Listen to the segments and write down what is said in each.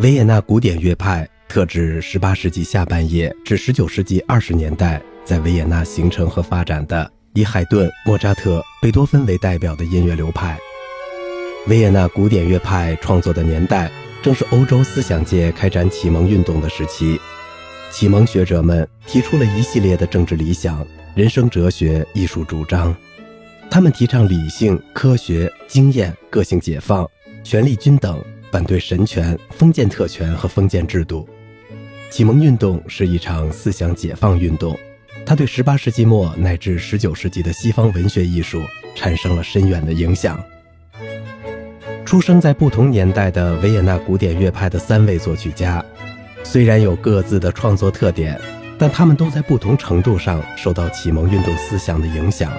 维也纳古典乐派特指18世纪下半叶至19世纪20年代在维也纳形成和发展的以海顿、莫扎特、贝多芬为代表的音乐流派。维也纳古典乐派创作的年代，正是欧洲思想界开展启蒙运动的时期。启蒙学者们提出了一系列的政治理想、人生哲学、艺术主张。他们提倡理性、科学、经验、个性解放、权力均等，反对神权、封建特权和封建制度。启蒙运动是一场思想解放运动，它对18世纪末乃至19世纪的西方文学艺术产生了深远的影响。出生在不同年代的维也纳古典乐派的三位作曲家，虽然有各自的创作特点，但他们都在不同程度上受到启蒙运动思想的影响，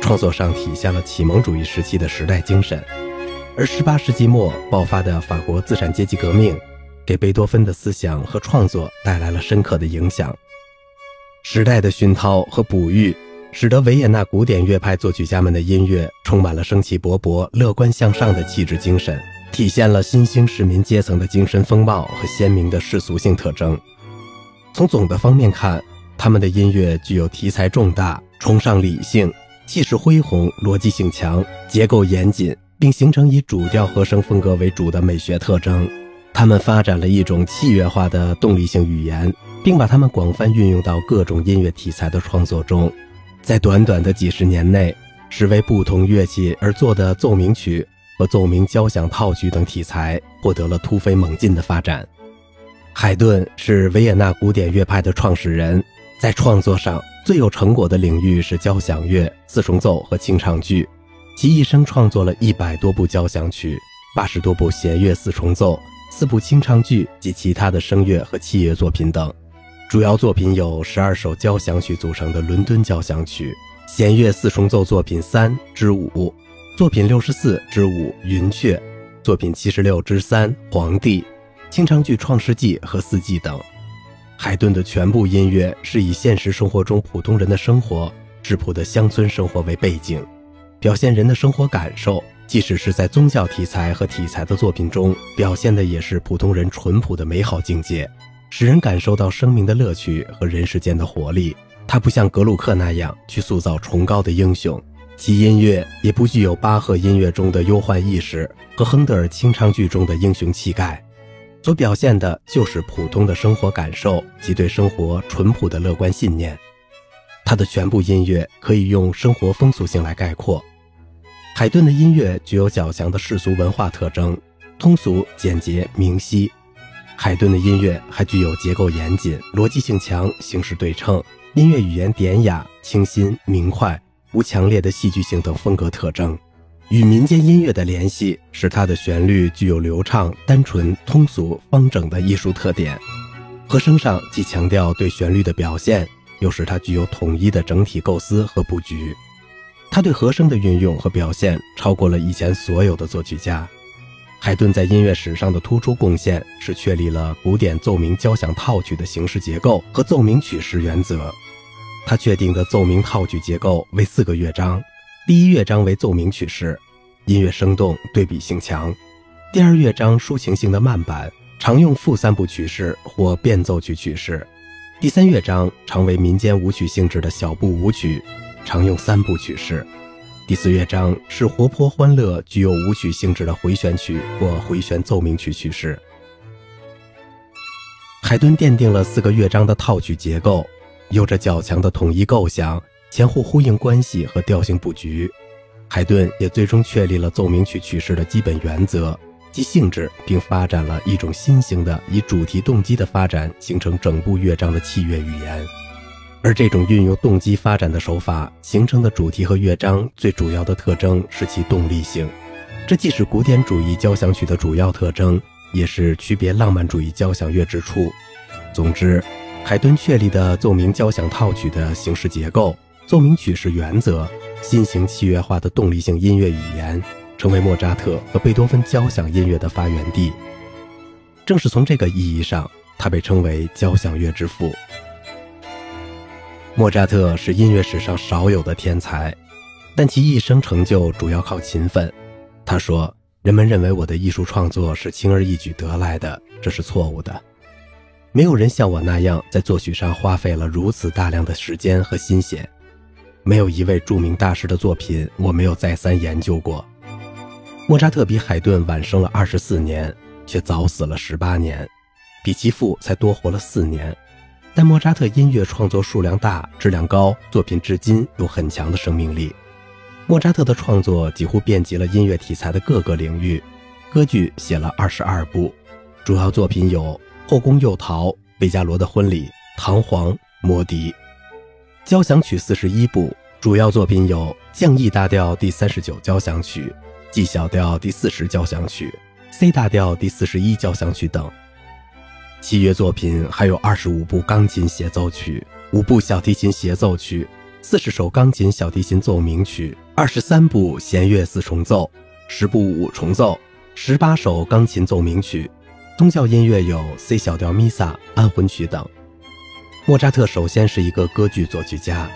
创作上体现了启蒙主义时期的时代精神。而十八世纪末爆发的法国资产阶级革命，给贝多芬的思想和创作带来了深刻的影响。时代的熏陶和哺育。使得维也纳古典乐派作曲家们的音乐充满了生气勃勃、乐观向上的气质精神，体现了新兴市民阶层的精神风貌和鲜明的世俗性特征。从总的方面看，他们的音乐具有题材重大、崇尚理性、气势恢宏、逻辑性强、结构严谨，并形成以主调和声风格为主的美学特征。他们发展了一种器乐化的动力性语言，并把它们广泛运用到各种音乐题材的创作中。在短短的几十年内，是为不同乐器而作的奏鸣曲和奏鸣交响套曲等题材获得了突飞猛进的发展。海顿是维也纳古典乐派的创始人，在创作上最有成果的领域是交响乐、四重奏和清唱剧，其一生创作了一百多部交响曲、八十多部弦乐四重奏、四部清唱剧及其他的声乐和器乐作品等。主要作品有十二首交响曲组成的《伦敦交响曲》，弦乐四重奏作品三之五，作品六十四之五《云雀》，作品七十六之三《皇帝》，清唱剧《创世纪》和《四季》等。海顿的全部音乐是以现实生活中普通人的生活、质朴的乡村生活为背景，表现人的生活感受。即使是在宗教题材和题材的作品中，表现的也是普通人淳朴的美好境界。使人感受到生命的乐趣和人世间的活力。他不像格鲁克那样去塑造崇高的英雄，其音乐也不具有巴赫音乐中的忧患意识和亨德尔清唱剧中的英雄气概，所表现的就是普通的生活感受及对生活淳朴的乐观信念。他的全部音乐可以用生活风俗性来概括。海顿的音乐具有较强的世俗文化特征，通俗、简洁、明晰。海顿的音乐还具有结构严谨、逻辑性强、形式对称、音乐语言典雅、清新明快、无强烈的戏剧性等风格特征。与民间音乐的联系使它的旋律具有流畅、单纯、通俗、方整的艺术特点。和声上既强调对旋律的表现，又使它具有统一的整体构思和布局。他对和声的运用和表现超过了以前所有的作曲家。海顿在音乐史上的突出贡献是确立了古典奏鸣交响套曲的形式结构和奏鸣曲式原则。他确定的奏鸣套曲结构为四个乐章，第一乐章为奏鸣曲式，音乐生动，对比性强；第二乐章抒情性的慢板，常用副三部曲式或变奏曲曲式；第三乐章常为民间舞曲性质的小步舞曲，常用三部曲式。第四乐章是活泼欢乐、具有舞曲性质的回旋曲或回旋奏鸣曲曲式。海顿奠定了四个乐章的套曲结构，有着较强的统一构想、前后呼应关系和调性布局。海顿也最终确立了奏鸣曲曲式的基本原则及性质，并发展了一种新型的以主题动机的发展形成整部乐章的器乐语言。而这种运用动机发展的手法形成的主题和乐章，最主要的特征是其动力性。这既是古典主义交响曲的主要特征，也是区别浪漫主义交响乐之处。总之，海顿确立的奏鸣交响套曲的形式结构、奏鸣曲式原则、新型器乐化的动力性音乐语言，成为莫扎特和贝多芬交响音乐的发源地。正是从这个意义上，他被称为交响乐之父。莫扎特是音乐史上少有的天才，但其一生成就主要靠勤奋。他说：“人们认为我的艺术创作是轻而易举得来的，这是错误的。没有人像我那样在作曲上花费了如此大量的时间和心血。没有一位著名大师的作品我没有再三研究过。莫扎特比海顿晚生了二十四年，却早死了十八年，比其父才多活了四年。但莫扎特音乐创作数量大、质量高，作品至今有很强的生命力。莫扎特的创作几乎遍及了音乐题材的各个领域，歌剧写了二十二部，主要作品有《后宫诱逃》《维加罗的婚礼》《唐璜》《魔笛》；交响曲四十一部，主要作品有降 E 大调第三十九交响曲、G 小调第四十交响曲、C 大调第四十一交响曲等。器乐作品还有二十五部钢琴协奏曲、五部小提琴协奏曲、四十首钢琴小提琴奏鸣曲。二十三部弦乐四重奏，十部五重奏，十八首钢琴奏鸣曲。宗教音乐有 C 小调弥撒、安魂曲等。莫扎特首先是一个歌剧作曲家，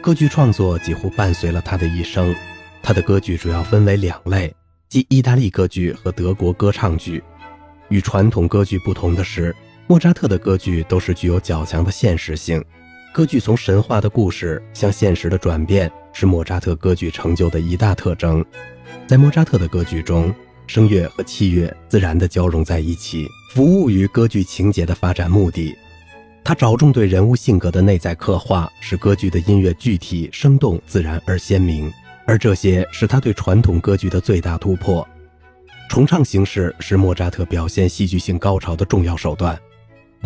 歌剧创作几乎伴随了他的一生。他的歌剧主要分为两类，即意大利歌剧和德国歌唱剧。与传统歌剧不同的是，莫扎特的歌剧都是具有较强的现实性。歌剧从神话的故事向现实的转变。是莫扎特歌剧成就的一大特征，在莫扎特的歌剧中，声乐和器乐自然地交融在一起，服务于歌剧情节的发展目的。他着重对人物性格的内在刻画，使歌剧的音乐具体、生动、自然而鲜明，而这些是他对传统歌剧的最大突破。重唱形式是莫扎特表现戏剧性高潮的重要手段。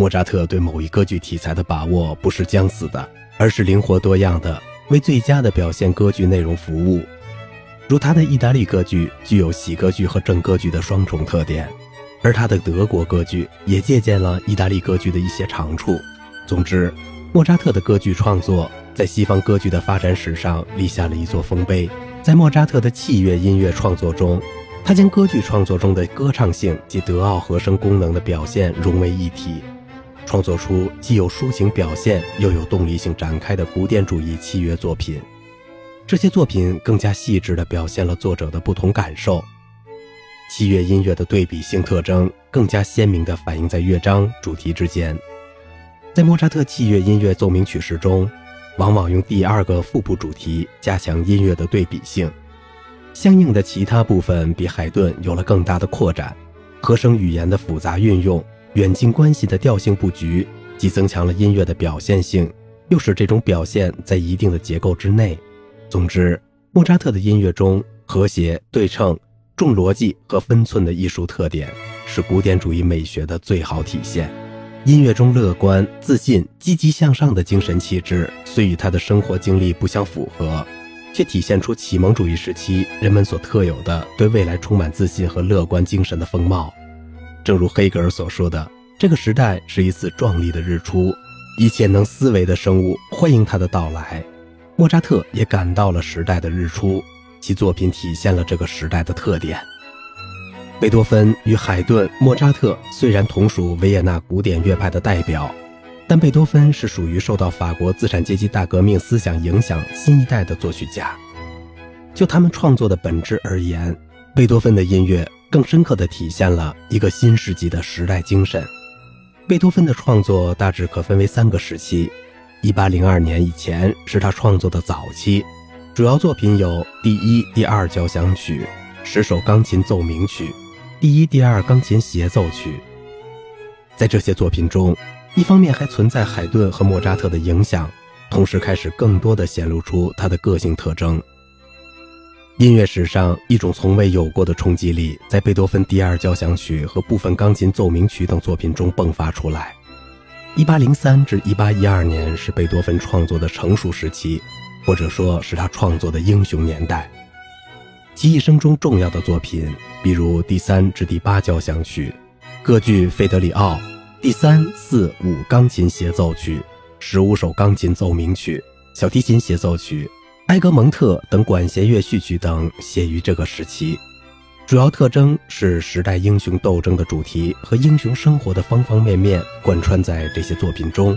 莫扎特对某一歌剧题材的把握不是僵死的，而是灵活多样的。为最佳的表现歌剧内容服务，如他的意大利歌剧具有喜歌剧和正歌剧的双重特点，而他的德国歌剧也借鉴了意大利歌剧的一些长处。总之，莫扎特的歌剧创作在西方歌剧的发展史上立下了一座丰碑。在莫扎特的器乐音乐创作中，他将歌剧创作中的歌唱性及德奥和声功能的表现融为一体。创作出既有抒情表现又有动力性展开的古典主义器乐作品，这些作品更加细致地表现了作者的不同感受。器乐音乐的对比性特征更加鲜明地反映在乐章主题之间。在莫扎特器乐音乐奏鸣曲式中，往往用第二个副部主题加强音乐的对比性，相应的其他部分比海顿有了更大的扩展，和声语言的复杂运用。远近关系的调性布局，既增强了音乐的表现性，又使这种表现在一定的结构之内。总之，莫扎特的音乐中和谐、对称、重逻辑和分寸的艺术特点，是古典主义美学的最好体现。音乐中乐观、自信、积极向上的精神气质，虽与他的生活经历不相符合，却体现出启蒙主义时期人们所特有的对未来充满自信和乐观精神的风貌。正如黑格尔所说的，这个时代是一次壮丽的日出，一切能思维的生物欢迎它的到来。莫扎特也感到了时代的日出，其作品体现了这个时代的特点。贝多芬与海顿、莫扎特虽然同属维也纳古典乐派的代表，但贝多芬是属于受到法国资产阶级大革命思想影响新一代的作曲家。就他们创作的本质而言，贝多芬的音乐。更深刻地体现了一个新世纪的时代精神。贝多芬的创作大致可分为三个时期：1802年以前是他创作的早期，主要作品有第一、第二交响曲、十首钢琴奏鸣曲、第一、第二钢琴协奏曲。在这些作品中，一方面还存在海顿和莫扎特的影响，同时开始更多地显露出他的个性特征。音乐史上一种从未有过的冲击力，在贝多芬第二交响曲和部分钢琴奏鸣曲等作品中迸发出来。1803至1812年是贝多芬创作的成熟时期，或者说是他创作的英雄年代。其一生中重要的作品，比如第三至第八交响曲、歌剧《费德里奥》、第三、四、五钢琴协奏曲、十五首钢琴奏鸣曲、小提琴协奏曲。埃格蒙特等管弦乐序曲等写于这个时期，主要特征是时代英雄斗争的主题和英雄生活的方方面面贯穿在这些作品中。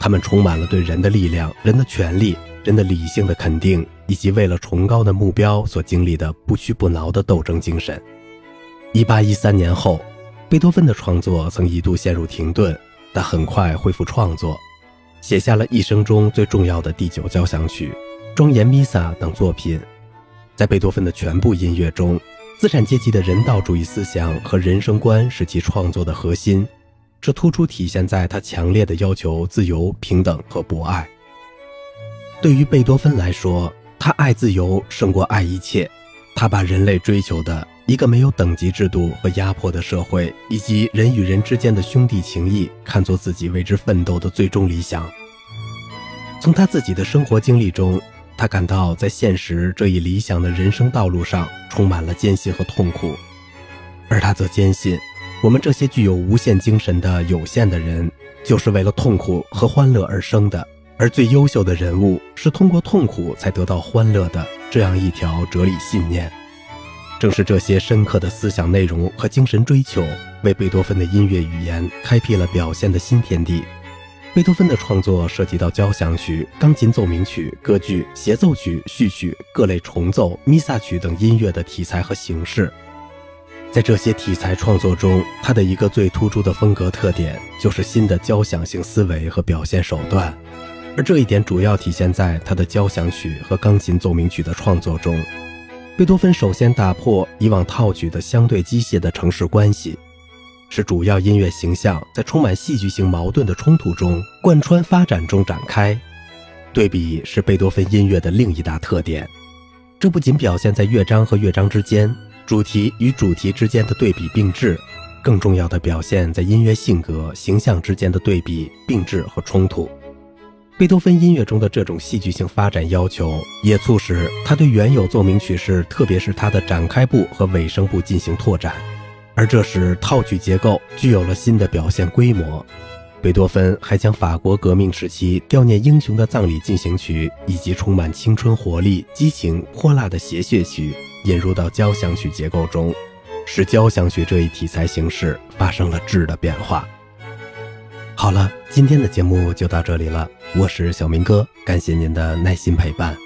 他们充满了对人的力量、人的权利、人的理性的肯定，以及为了崇高的目标所经历的不屈不挠的斗争精神。一八一三年后，贝多芬的创作曾一度陷入停顿，但很快恢复创作，写下了一生中最重要的第九交响曲、庄严弥撒等作品。在贝多芬的全部音乐中，资产阶级的人道主义思想和人生观是其创作的核心，这突出体现在他强烈的要求自由、平等和博爱。对于贝多芬来说，他爱自由胜过爱一切。他把人类追求的一个没有等级制度和压迫的社会，以及人与人之间的兄弟情谊，看作自己为之奋斗的最终理想。从他自己的生活经历中，他感到在现实这一理想的人生道路上充满了艰辛和痛苦，而他则坚信，我们这些具有无限精神的有限的人，就是为了痛苦和欢乐而生的。而最优秀的人物是通过痛苦才得到欢乐的这样一条哲理信念。正是这些深刻的思想内容和精神追求，为贝多芬的音乐语言开辟了表现的新天地。贝多芬的创作涉及到交响曲、钢琴奏鸣曲、歌剧、协奏曲、序曲、各类重奏、弥撒曲等音乐的题材和形式。在这些题材创作中，他的一个最突出的风格特点就是新的交响性思维和表现手段。而这一点主要体现在他的交响曲和钢琴奏鸣曲的创作中。贝多芬首先打破以往套曲的相对机械的城市关系，是主要音乐形象在充满戏剧性矛盾的冲突中贯穿发展中展开。对比是贝多芬音乐的另一大特点，这不仅表现在乐章和乐章之间、主题与主题之间的对比并置，更重要的表现在音乐性格、形象之间的对比并置和冲突。贝多芬音乐中的这种戏剧性发展要求，也促使他对原有奏鸣曲式，特别是他的展开部和尾声部进行拓展，而这时套曲结构具有了新的表现规模。贝多芬还将法国革命时期悼念英雄的葬礼进行曲，以及充满青春活力、激情、泼辣的谐谑曲引入到交响曲结构中，使交响曲这一题材形式发生了质的变化。好了，今天的节目就到这里了。我是小明哥，感谢您的耐心陪伴。